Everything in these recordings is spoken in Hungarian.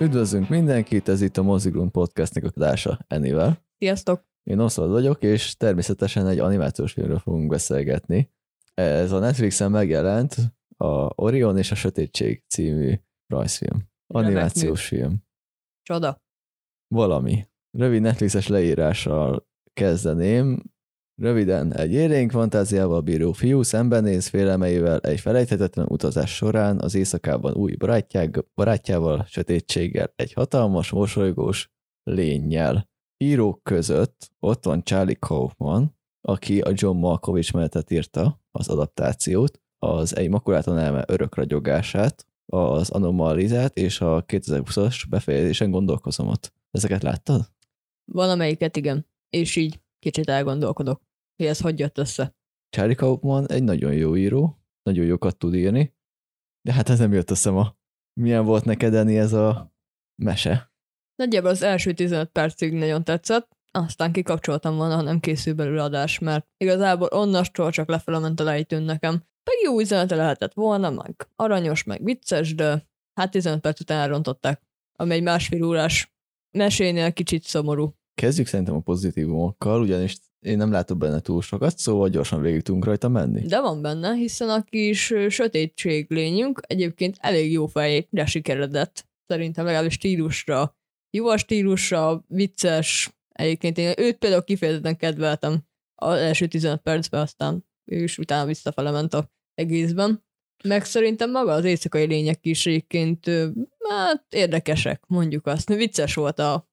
Üdvözlünk mindenkit, ez itt a Mozigrund Podcastnek a adása Enivel. Sziasztok! Én Oszald vagyok, és természetesen egy animációs filmről fogunk beszélgetni. Ez a Netflixen megjelent a Orion és a Sötétség című rajzfilm. Animációs film. Csoda. Valami. Rövid Netflixes leírással kezdeném. Röviden, egy érénk fantáziával bíró fiú szembenéz félelmeivel egy felejthetetlen utazás során az éjszakában új barátják, barátjával, sötétséggel, egy hatalmas, mosolygós lényjel. Írók között ott van Charlie Kaufman, aki a John Malkovich mellett írta az adaptációt, az Egy makuláton elme örök ragyogását, az Anomalizát és a 2020-as befejezésen gondolkozom ott. Ezeket láttad? Valamelyiket igen. És így kicsit elgondolkodok, hogy ez hogy jött össze. Charlie Kaufman egy nagyon jó író, nagyon jókat tud írni, de hát ez nem jött össze ma. Milyen volt neked, Eni, ez a mese? Nagyjából az első 15 percig nagyon tetszett, aztán kikapcsoltam volna, ha nem készül belőle adás, mert igazából onnastól csak lefele ment a lejtőn nekem. Meg jó üzenete lehetett volna, meg aranyos, meg vicces, de hát 15 perc után elrontották, ami egy másfél órás mesénél kicsit szomorú. Kezdjük szerintem a pozitívumokkal, ugyanis én nem látok benne túl sokat, szóval gyorsan végig tudunk rajta menni. De van benne, hiszen a kis sötétség lényünk egyébként elég jó fejére sikeredett. Szerintem legalábbis stílusra. Jó a stílusra, vicces. Egyébként én őt például kifejezetten kedveltem az első 15 percben, aztán ő is utána visszafele ment a egészben. Meg szerintem maga az éjszakai lények is egyébként hát érdekesek, mondjuk azt. Vicces volt a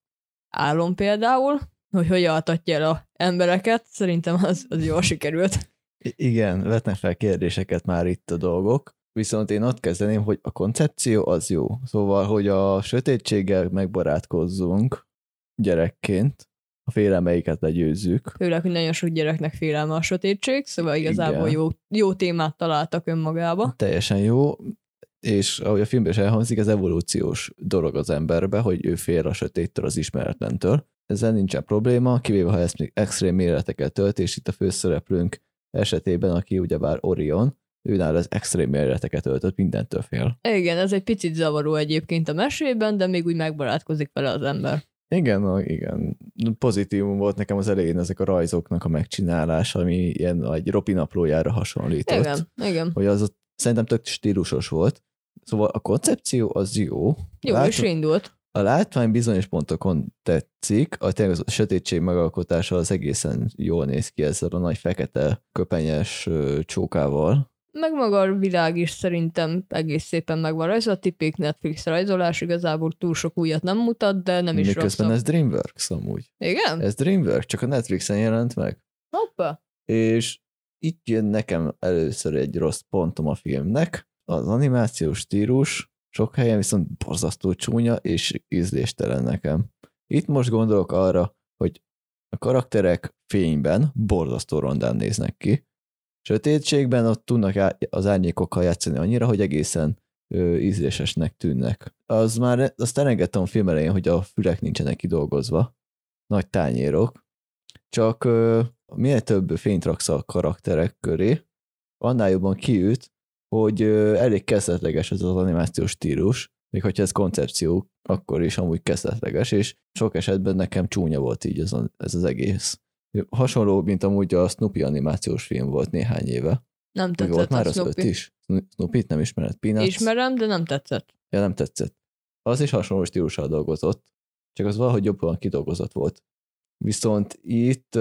álom például, hogy hogy altatja el a embereket, szerintem az, az jól sikerült. I- igen, vetnek fel kérdéseket már itt a dolgok, viszont én ott kezdeném, hogy a koncepció az jó. Szóval, hogy a sötétséggel megbarátkozzunk gyerekként, a félelmeiket legyőzzük. Főleg, hogy nagyon sok gyereknek félelme a sötétség, szóval igazából Igen. jó, jó témát találtak önmagába. Teljesen jó, és ahogy a filmben is elhangzik, ez evolúciós dolog az emberbe, hogy ő fél a sötéttől, az ismeretlentől. Ezzel nincsen probléma, kivéve ha ezt még extrém méreteket tölt, és itt a főszereplőnk esetében, aki ugyebár Orion, őnál ez extrém méreteket öltött, mindentől fél. Igen, ez egy picit zavaró egyébként a mesében, de még úgy megbarátkozik vele az ember. Igen, igen. Pozitívum volt nekem az elején ezek a rajzoknak a megcsinálása, ami ilyen egy ropi naplójára hasonlított. Igen, igen. Hogy az ott szerintem tök stílusos volt. Szóval a koncepció az jó. Jó, Látod- és indult. A látvány bizonyos pontokon tetszik, a tényleg a sötétség megalkotása az egészen jól néz ki ezzel a nagy fekete köpenyes csókával. Meg maga a világ is szerintem egész szépen megvan rajzolva, tipik Netflix rajzolás, igazából túl sok újat nem mutat, de nem is Miközben rossz. ez Dreamworks amúgy. Igen? Ez Dreamworks, csak a Netflixen jelent meg. Hoppá. És itt jön nekem először egy rossz pontom a filmnek. Az animációs stílus sok helyen viszont borzasztó csúnya és ízléstelen nekem. Itt most gondolok arra, hogy a karakterek fényben borzasztó rondán néznek ki. Sötétségben ott tudnak az árnyékokkal játszani annyira, hogy egészen ö, ízlésesnek tűnnek. Az már, azt elengedtem a film elején, hogy a fülek nincsenek kidolgozva. Nagy tányérok. Csak ö, minél több fényt raksz a karakterek köré, annál jobban kiüt, hogy elég kezdetleges ez az animációs stílus, még hogyha ez koncepció, akkor is amúgy kezdetleges, és sok esetben nekem csúnya volt így ez, a, ez az egész. Hasonló, mint amúgy a Snoopy animációs film volt néhány éve. Nem tetszett volt már az öt Snoopy. is. Snoopy-t nem ismered, Peanuts? Ismerem, de nem tetszett. Ja, nem tetszett. Az is hasonló stílussal dolgozott, csak az valahogy jobban kidolgozott volt. Viszont itt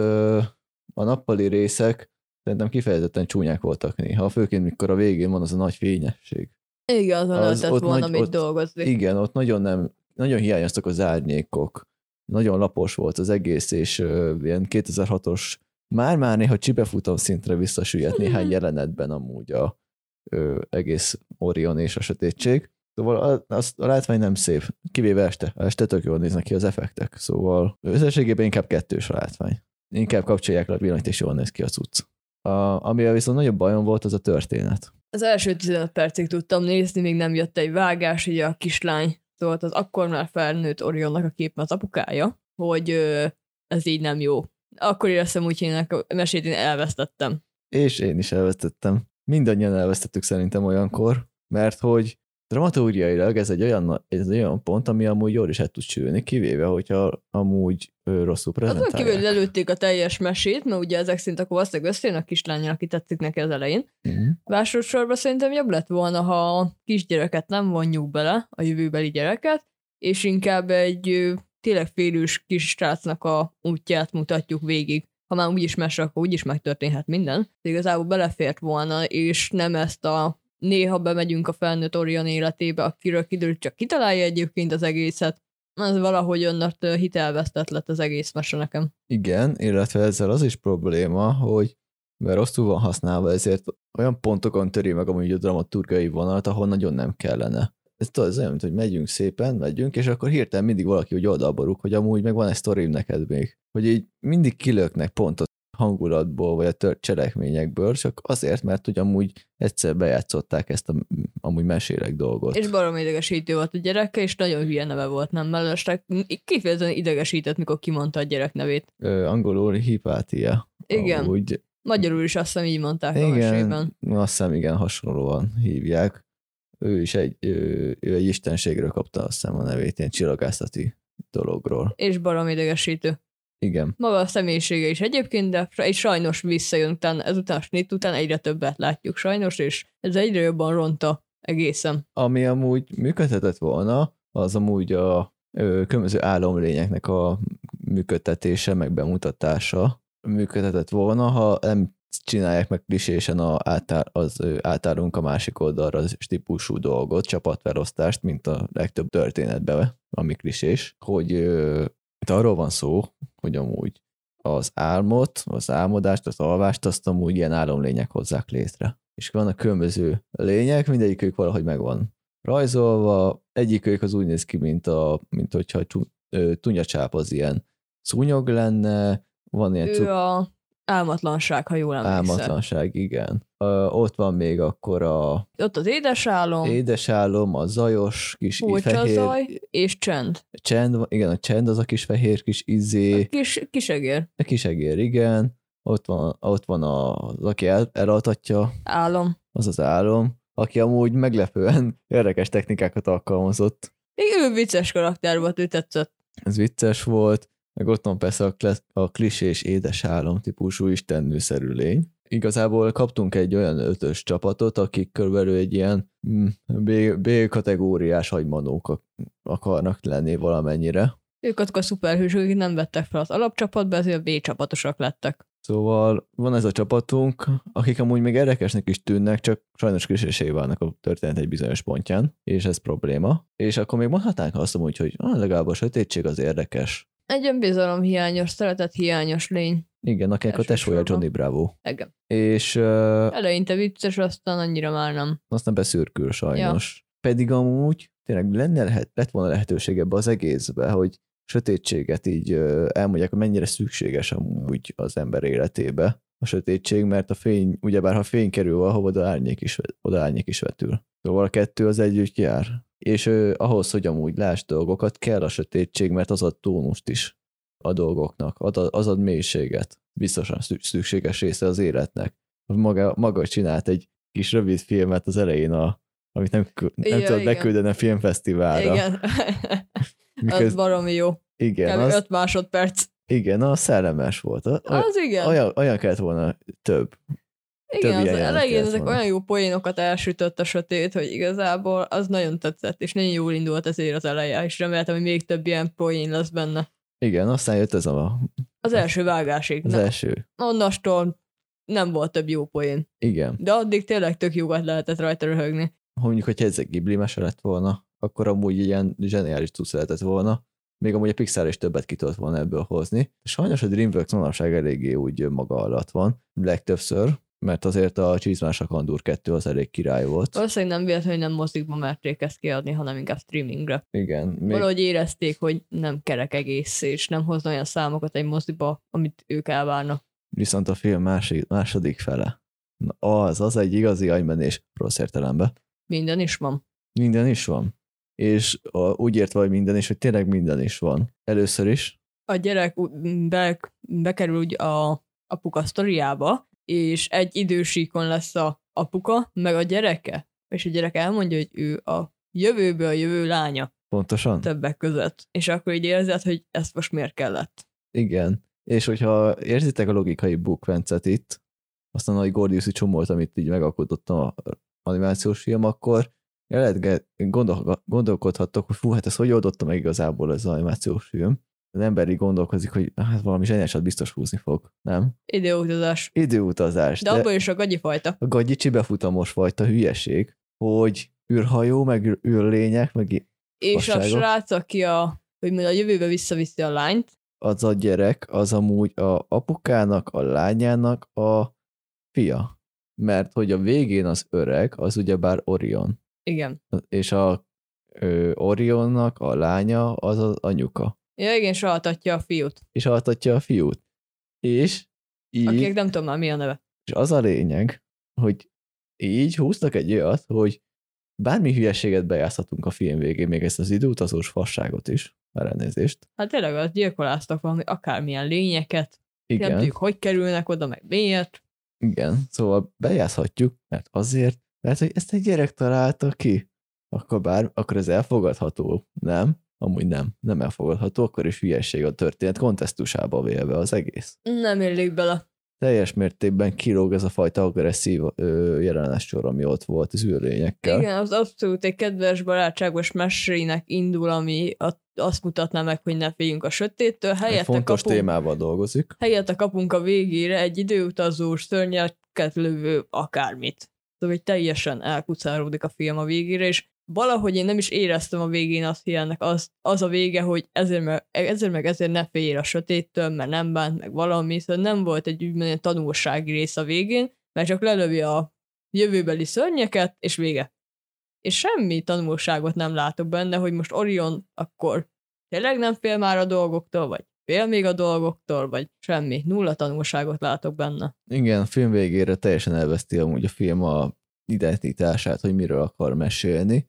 a nappali részek szerintem kifejezetten csúnyák voltak néha, főként mikor a végén van az a nagy fényesség. Igen, azon Az lehetett ott volna nagy- mit ott- dolgozni. Igen, ott nagyon nem, nagyon hiányoztak az árnyékok. Nagyon lapos volt az egész, és ö, ilyen 2006-os, már-már néha csibefutam szintre visszasüllyedt néhány jelenetben amúgy a ö, egész Orion és a sötétség. Szóval a, az, a látvány nem szép, kivéve este. Este tök jól néznek ki az effektek, szóval összességében inkább kettős a látvány. Inkább kapcsolják le a villanyt, és jól néz ki a cucc. A, amivel viszont nagyobb bajom volt, az a történet. Az első 15 percig tudtam nézni, még nem jött egy vágás, ugye a kislány szólt az akkor már felnőtt Orionnak a képen az apukája, hogy ö, ez így nem jó. Akkor éreztem úgy, hogy ennek a mesét én elvesztettem. És én is elvesztettem. Mindannyian elvesztettük szerintem olyankor, mert hogy dramaturgiailag ez egy olyan, ez egy olyan pont, ami amúgy jól is el tud sülni, kivéve, hogyha amúgy ö, rosszul Azon kívül prezentálják. lelőtték a teljes mesét, mert ugye ezek szerint akkor valószínűleg összejön a kislányjal, aki tetszik neki az elején. Mhm. Másodszorban szerintem jobb lett volna, ha a kisgyereket nem vonjuk bele, a jövőbeli gyereket, és inkább egy tényleg félős kis srácnak a útját mutatjuk végig. Ha már úgyis mese, akkor úgyis megtörténhet minden. De igazából belefért volna, és nem ezt a néha bemegyünk a felnőtt Orion életébe, akiről kiderül, csak kitalálja egyébként az egészet. Ez valahogy onnat hitelvesztett lett az egész mese nekem. Igen, illetve ezzel az is probléma, hogy mert rosszul van használva, ezért olyan pontokon töri meg amúgy a dramaturgai vonalat, ahol nagyon nem kellene. Ez tudod, ez olyan, mint hogy megyünk szépen, megyünk, és akkor hirtelen mindig valaki úgy oldalba rúg, hogy amúgy meg van egy sztorim neked még. Hogy így mindig kilöknek pontot hangulatból, vagy a tört cselekményekből, csak azért, mert hogy amúgy egyszer bejátszották ezt a amúgy mesélek dolgot. És barom idegesítő volt a gyereke, és nagyon hülye neve volt, nem mellesleg. Kifejezetten idegesített, mikor kimondta a gyerek nevét. Ö, angolul hipátia. Igen. Amúgy, Magyarul is azt hiszem így mondták a igen, mesében. azt hiszem igen hasonlóan hívják. Ő is egy, ő, ő egy istenségről kapta azt hiszem a nevét, ilyen csillagászati dologról. És barom idegesítő. Igen. Maga a személyisége is egyébként, de és sajnos visszajön, utána, ezután a snit után egyre többet látjuk sajnos, és ez egyre jobban ronta egészen. Ami amúgy működhetett volna, az amúgy a ö, különböző álomlényeknek a működtetése, meg bemutatása működhetett volna, ha nem csinálják meg klisésen a átár, az ö, a másik oldalra az típusú dolgot, csapatfelosztást, mint a legtöbb történetben, ami klisés, hogy ö, itt arról van szó, hogy amúgy az álmot, az álmodást, az alvást, azt amúgy ilyen álomlények hozzák létre. És vannak különböző lények, mindegyikük valahogy megvan rajzolva, egyikük az úgy néz ki, mint, a, mint hogyha tunyacsáp az ilyen szúnyog lenne, van ilyen Ő cuk- a álmatlanság, ha jól emlékszem. álmatlanság, igen. Ö, ott van még akkor a Ott az édesálom, édesálom, a zajos kis furcsa fehér zaj, és csend. csend, igen, a csend az a kis fehér kis izé, Kis, kisegér, a kis egér, igen. Ott van, ott van az, aki el, elaltatja, álom. az az álom, aki amúgy meglepően érdekes technikákat alkalmazott. Még ő vicces karakter volt, ő tetszett. Ez vicces volt, meg ott van persze a, a klisés édes álom típusú istennőszerű lény. Igazából kaptunk egy olyan ötös csapatot, akik körülbelül egy ilyen mm, B-kategóriás hagymanók ak- akarnak lenni valamennyire. Ők azok a szuperhősök, akik nem vettek fel az alapcsapatba, ezért a B csapatosak lettek. Szóval van ez a csapatunk, akik amúgy még érdekesnek is tűnnek, csak sajnos klisésé válnak a történet egy bizonyos pontján, és ez probléma. És akkor még mondhatnánk azt amúgy, hogy ah, legalább a sötétség az érdekes. Egy önbizalom hiányos, szeretet hiányos lény. Igen, akinek a tesója. Johnny Bravo. Igen. És uh, Eleinte vicces, aztán annyira már nem. aztán beszürkül sajnos. Ja. Pedig amúgy tényleg lenne lehet, lett volna lehetőség ebbe az egészbe, hogy sötétséget így ö, elmondják, hogy mennyire szükséges amúgy az ember életébe a sötétség, mert a fény, ugyebár ha fény kerül valahova, oda árnyék is, oda árnyék is vetül. Szóval a kettő az együtt jár. És ö, ahhoz, hogy amúgy láss dolgokat, kell a sötétség, mert az ad tónust is a dolgoknak, ad, az ad mélységet. Biztosan szü- szükséges része az életnek. Maga, maga csinált egy kis rövid filmet az elején, a, amit nem, nem Ja, tudod igen. leküldeni a filmfesztiválra. Igen. Miköz, az baromi jó. igen, Kb. az, 5 másodperc. igen, az szellemes volt. A- a- Az igen. Olyan, olyan kellett volna több. Igen, az elején ezek volna. olyan jó poénokat elsütött a sötét, hogy igazából az nagyon tetszett, és nagyon jól indult ezért az eleje, és reméltem, hogy még több ilyen poén lesz benne. Igen, aztán jött ez a, Az első vágásig. az Na, első. onnastól nem volt több jó poén. Igen. De addig tényleg tök jókat lehetett rajta röhögni. Ha mondjuk, hogyha ez egy Ghibli mese lett volna, akkor amúgy ilyen zseniális tudsz lehetett volna. Még amúgy a Pixar is többet ki tudott volna ebből hozni. Sajnos a DreamWorks manapság eléggé úgy maga alatt van, legtöbbször, mert azért a Csizmás a Kandúr 2 az elég király volt. Valószínűleg nem véletlenül, hogy nem mozikba merték ezt kiadni, hanem inkább streamingre. Igen, Még... Valahogy érezték, hogy nem kerek egész, és nem hozna olyan számokat egy moziba, amit ők elvárnak. viszont a film másik, második fele. Na, az, az egy igazi agymenés rossz értelemben. Minden is van. Minden is van. És a, úgy értve, hogy minden is, hogy tényleg minden is van. Először is, A gyerek be, bekerül úgy a apuka sztoriába, és egy idősíkon lesz a apuka, meg a gyereke. És a gyerek elmondja, hogy ő a jövőből jövő lánya Pontosan. többek között. És akkor így érzed, hogy ezt most miért kellett. Igen. És hogyha érzitek a logikai bukvencet itt, azt a Gordiuszi csomót, amit így megalkotott a animációs film, akkor lehet gondol, gondolkodhattok, hogy fú, hát ez hogy oldotta meg igazából ez az animációs film. Az ember így gondolkozik, hogy hát valami zseniásat biztos húzni fog, nem? Időutazás. Időutazás. De, de abból is a gagyi fajta. A gagyi csibefutamos fajta hülyeség, hogy űrhajó, meg űrlények, meg És a srác, aki a, hogy a jövőbe visszaviszi a lányt, az a gyerek, az amúgy a apukának, a lányának a fia. Mert hogy a végén az öreg, az ugyebár Orion. Igen. És a ö, Orionnak a lánya az az anyuka. Ja, igen, és altatja a fiút. És altatja a fiút. És így... Akinek nem tudom már mi a neve. És az a lényeg, hogy így húztak egy olyat, hogy bármi hülyeséget bejátszhatunk a film végén, még ezt az időutazós fasságot is, már elnézést. Hát tényleg az gyilkoláztak valami akármilyen lényeket, Igen. nem tudjuk, hogy kerülnek oda, meg miért. Igen, szóval bejátszhatjuk, mert azért, mert hogy ezt egy gyerek találta ki, akkor bár, akkor ez elfogadható, nem? Amúgy nem, nem elfogadható, akkor is hülyeség a történet kontextusába vélve az egész. Nem illik bele. Teljes mértékben kilóg ez a fajta agresszív ö, jelenes sor, ami ott volt az űrlényekkel. Igen, az abszolút egy kedves, barátságos mesének indul, ami a, azt mutatná meg, hogy ne féljünk a sötéttől. Egy Helyette fontos kapunk, témával dolgozik. helyette kapunk a végére egy időutazós, szörnyeket lövő akármit. Szóval teljesen elkucáródik a film a végére, és valahogy én nem is éreztem a végén azt, hogy ennek az, az a vége, hogy ezért meg, ezért meg ezért ne féljél a sötéttől, mert nem bánt meg valami, szóval nem volt egy úgymond tanulsági rész a végén, mert csak lelövi a jövőbeli szörnyeket, és vége. És semmi tanulságot nem látok benne, hogy most Orion akkor tényleg nem fél már a dolgoktól, vagy fél még a dolgoktól, vagy semmi. Nulla tanulságot látok benne. Igen, a film végére teljesen elveszti amúgy a film a identitását, hogy miről akar mesélni,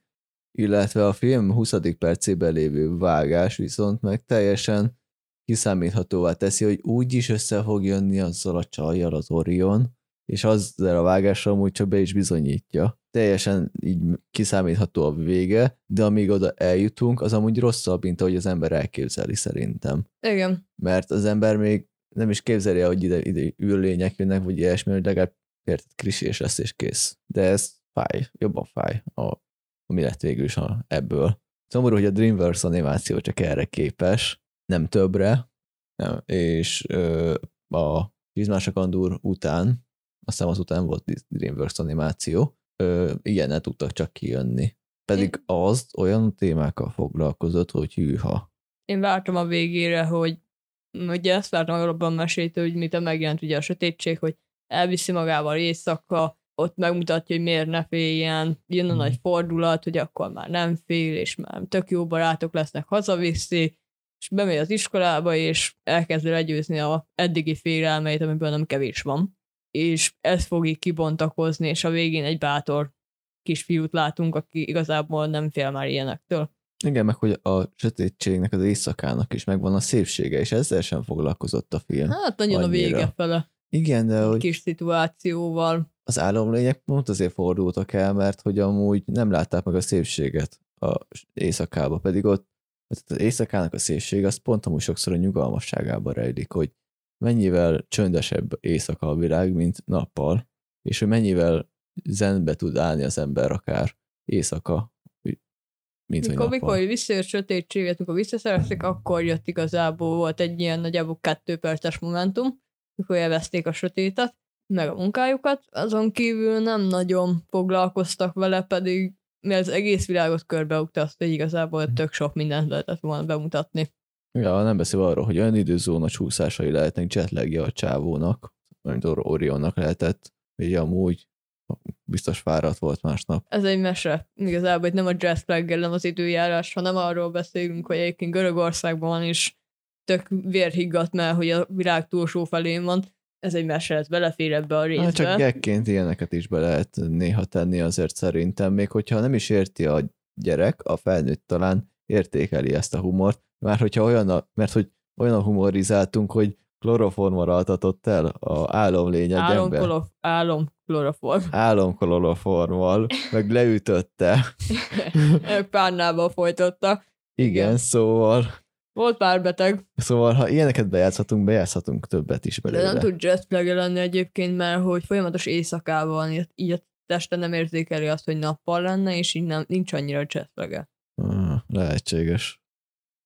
illetve a film 20. percében lévő vágás viszont meg teljesen kiszámíthatóvá teszi, hogy úgy is össze fog jönni azzal a csajjal az Orion, és azzal a vágással amúgy csak be is bizonyítja. Teljesen így kiszámítható a vége, de amíg oda eljutunk, az amúgy rosszabb, mint ahogy az ember elképzeli szerintem. Igen. Mert az ember még nem is képzeli, hogy ide, ide űrlények jönnek, vagy ilyesmi, hogy legalább érted, krisés lesz és kész. De ez fáj, jobban fáj, a, ami lett végül is a, ebből. Szomorú, hogy a DreamWorks animáció csak erre képes, nem többre, nem, és ö, a Csizmás a Kandúr után, aztán az után volt DreamWorks animáció, ö, ilyennel tudtak csak kijönni. Pedig az olyan témákkal foglalkozott, hogy hűha. Én vártam a végére, hogy ugye ezt vártam abban mesélt, hogy mit megjelent ugye a sötétség, hogy elviszi magával éjszaka, ott megmutatja, hogy miért ne féljen, jön a Mhm. nagy fordulat, hogy akkor már nem fél, és már tök jó barátok lesznek, hazaviszi, és bemegy az iskolába, és elkezd legyőzni a eddigi félelmeit, amiből nem kevés van. És ez fog így kibontakozni, és a végén egy bátor kisfiút látunk, aki igazából nem fél már ilyenektől. Igen, meg hogy a sötétségnek, az éjszakának is megvan a szépsége, és ezzel sem foglalkozott a film. Hát nagyon a Annyira. vége fele Igen, de hogy kis szituációval. az álomlények pont azért fordultak el, mert hogy amúgy nem látták meg a szépséget a éjszakába, pedig ott az éjszakának a szépsége az pont amúgy sokszor a nyugalmasságában rejlik, hogy mennyivel csöndesebb éjszaka a világ, mint nappal, és hogy mennyivel zenbe tud állni az ember akár éjszaka, mint Mikor, mikor visszajött sötétséget, mikor visszaszerezték, akkor jött igazából, volt egy ilyen nagyjából kettő perces momentum, mikor elveszték a sötétet, meg a munkájukat, azon kívül nem nagyon foglalkoztak vele, pedig mi az egész világot körbeutazta, hogy igazából tök sok mindent lehetett volna bemutatni. Ja, nem beszél arról, hogy olyan időzóna csúszásai lehetnek jetlagja a csávónak, mint Or- Orionnak lehetett, hogy amúgy biztos fáradt volt másnap. Ez egy mese. Igazából itt nem a jazz flag nem az időjárás, hanem arról beszélünk, hogy egyébként Görögországban is tök vérhiggadt, mert hogy a világ túlsó felén van. Ez egy mese, ez belefér ebbe a részbe. Hát csak gekként ilyeneket is be lehet néha tenni azért szerintem, még hogyha nem is érti a gyerek, a felnőtt talán értékeli ezt a humort, már hogyha olyan a, mert hogy olyan a humorizáltunk, hogy kloroformmal altatott el a álomlény egy Álom, ember. kolof, álom, kloroform. Álomkloroformmal, meg leütötte. Párnába folytatta. Igen, Igen. szóval, Volt pár beteg, szóval ha ilyeneket bejátszhatunk, bejátszhatunk többet is de belőle. nem tud jetlag lenni egyébként, mert hogy folyamatos éjszakában, így- a teste nem érzékeli azt, hogy nappal lenne, és így nem, nincs annyira jetlage. Ah, lehetséges.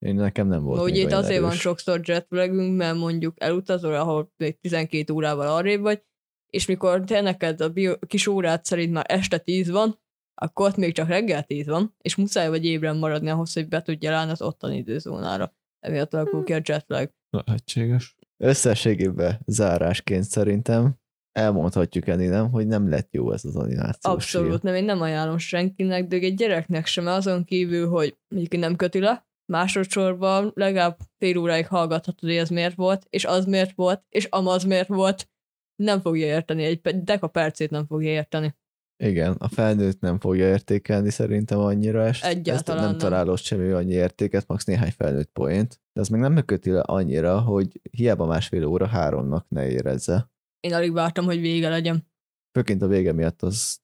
Én nekem nem volt még itt azért van erős. sokszor jetlagünk, mert mondjuk elutazol, ahol még 12 órával arrébb vagy, és mikor te neked a bio, kis órát szerint már este 10 van, akkor ott még csak reggel 10 van, és muszáj vagy ébren maradni ahhoz, hogy be tudjál állni az ottani időzónára. Emiatt alakul ki a jetlag. Lehetséges. Összességében zárásként szerintem elmondhatjuk enni, nem, hogy nem lett jó ez az animációs Abszolút nem, én nem ajánlom senkinek, de egy gyereknek sem, azon kívül, hogy mondjuk nem köti le, másodszorban legalább fél óráig hallgathatod, hogy ez miért volt, és az miért volt, és amaz miért volt, nem fogja érteni, egy deka percét nem fogja érteni. Igen, a felnőtt nem fogja értékelni szerintem annyira ezt. Egyáltalán ezt nem, nem. találod semmi annyi értéket, max néhány felnőtt poént, de az meg nem köti le annyira, hogy hiába másfél óra háromnak ne érezze. Én alig vártam, hogy vége legyen. Főként a vége miatt az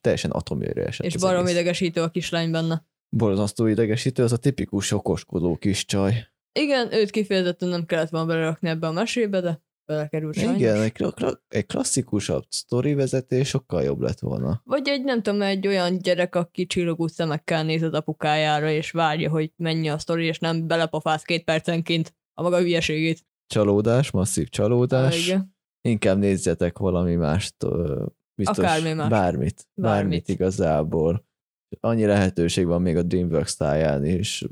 teljesen atomérre esett. És barom idegesítő a kislány benne. Borzasztó idegesítő, az a tipikus okoskodó kis csaj. Igen, őt kifejezetten nem kellett volna belerakni ebbe a mesébe, de belekerült sajnos. Igen, egy, egy klasszikusabb sztori vezetés sokkal jobb lett volna. Vagy egy, nem tudom, egy olyan gyerek, aki csillogó szemekkel néz az apukájára, és várja, hogy menj a sztori, és nem belepofáz két percenként a maga hülyeségét. Csalódás, masszív csalódás. Ah, igen. Inkább nézzetek valami mást, biztos Akármi mást. bármit, bármit, Bármit. igazából. Annyi lehetőség van még a DreamWorks táján is,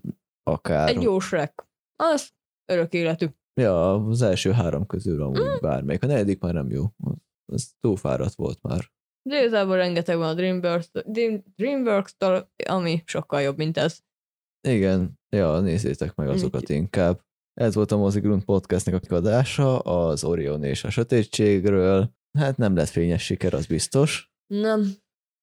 akár. Egy jó Shrek. Az örök életű. Ja, az első három közül amúgy mm. bármelyik. A negyedik már nem jó. Az, túl fáradt volt már. De igazából rengeteg van a Dreamworks, Dream, Dreamworks-tól, ami sokkal jobb, mint ez. Igen, ja, nézzétek meg azokat inkább. Ez volt a Mozigrund Podcastnek a kiadása az Orion és a sötétségről. Hát nem lett fényes siker, az biztos. Nem.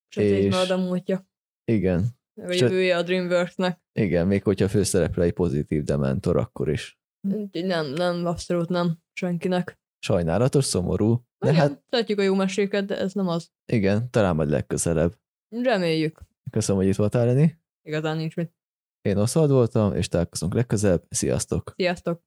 Sötét És- marad a múltja. Igen, A Söt- jövője a Dreamworksnek. igen, még hogyha a főszereplő egy pozitív dementor, akkor is. Úgyhogy Nem, nem, abszolút nem senkinek. Sajnálatos, szomorú, de Igen, hát szeretjük a jó meséket, de ez nem az. igen, talán majd legközelebb. Reméljük. Köszönöm, hogy itt voltál, Leni. Igazán nincs mit. Én Oszald voltam, és találkozunk legközelebb. Sziasztok! Sziasztok!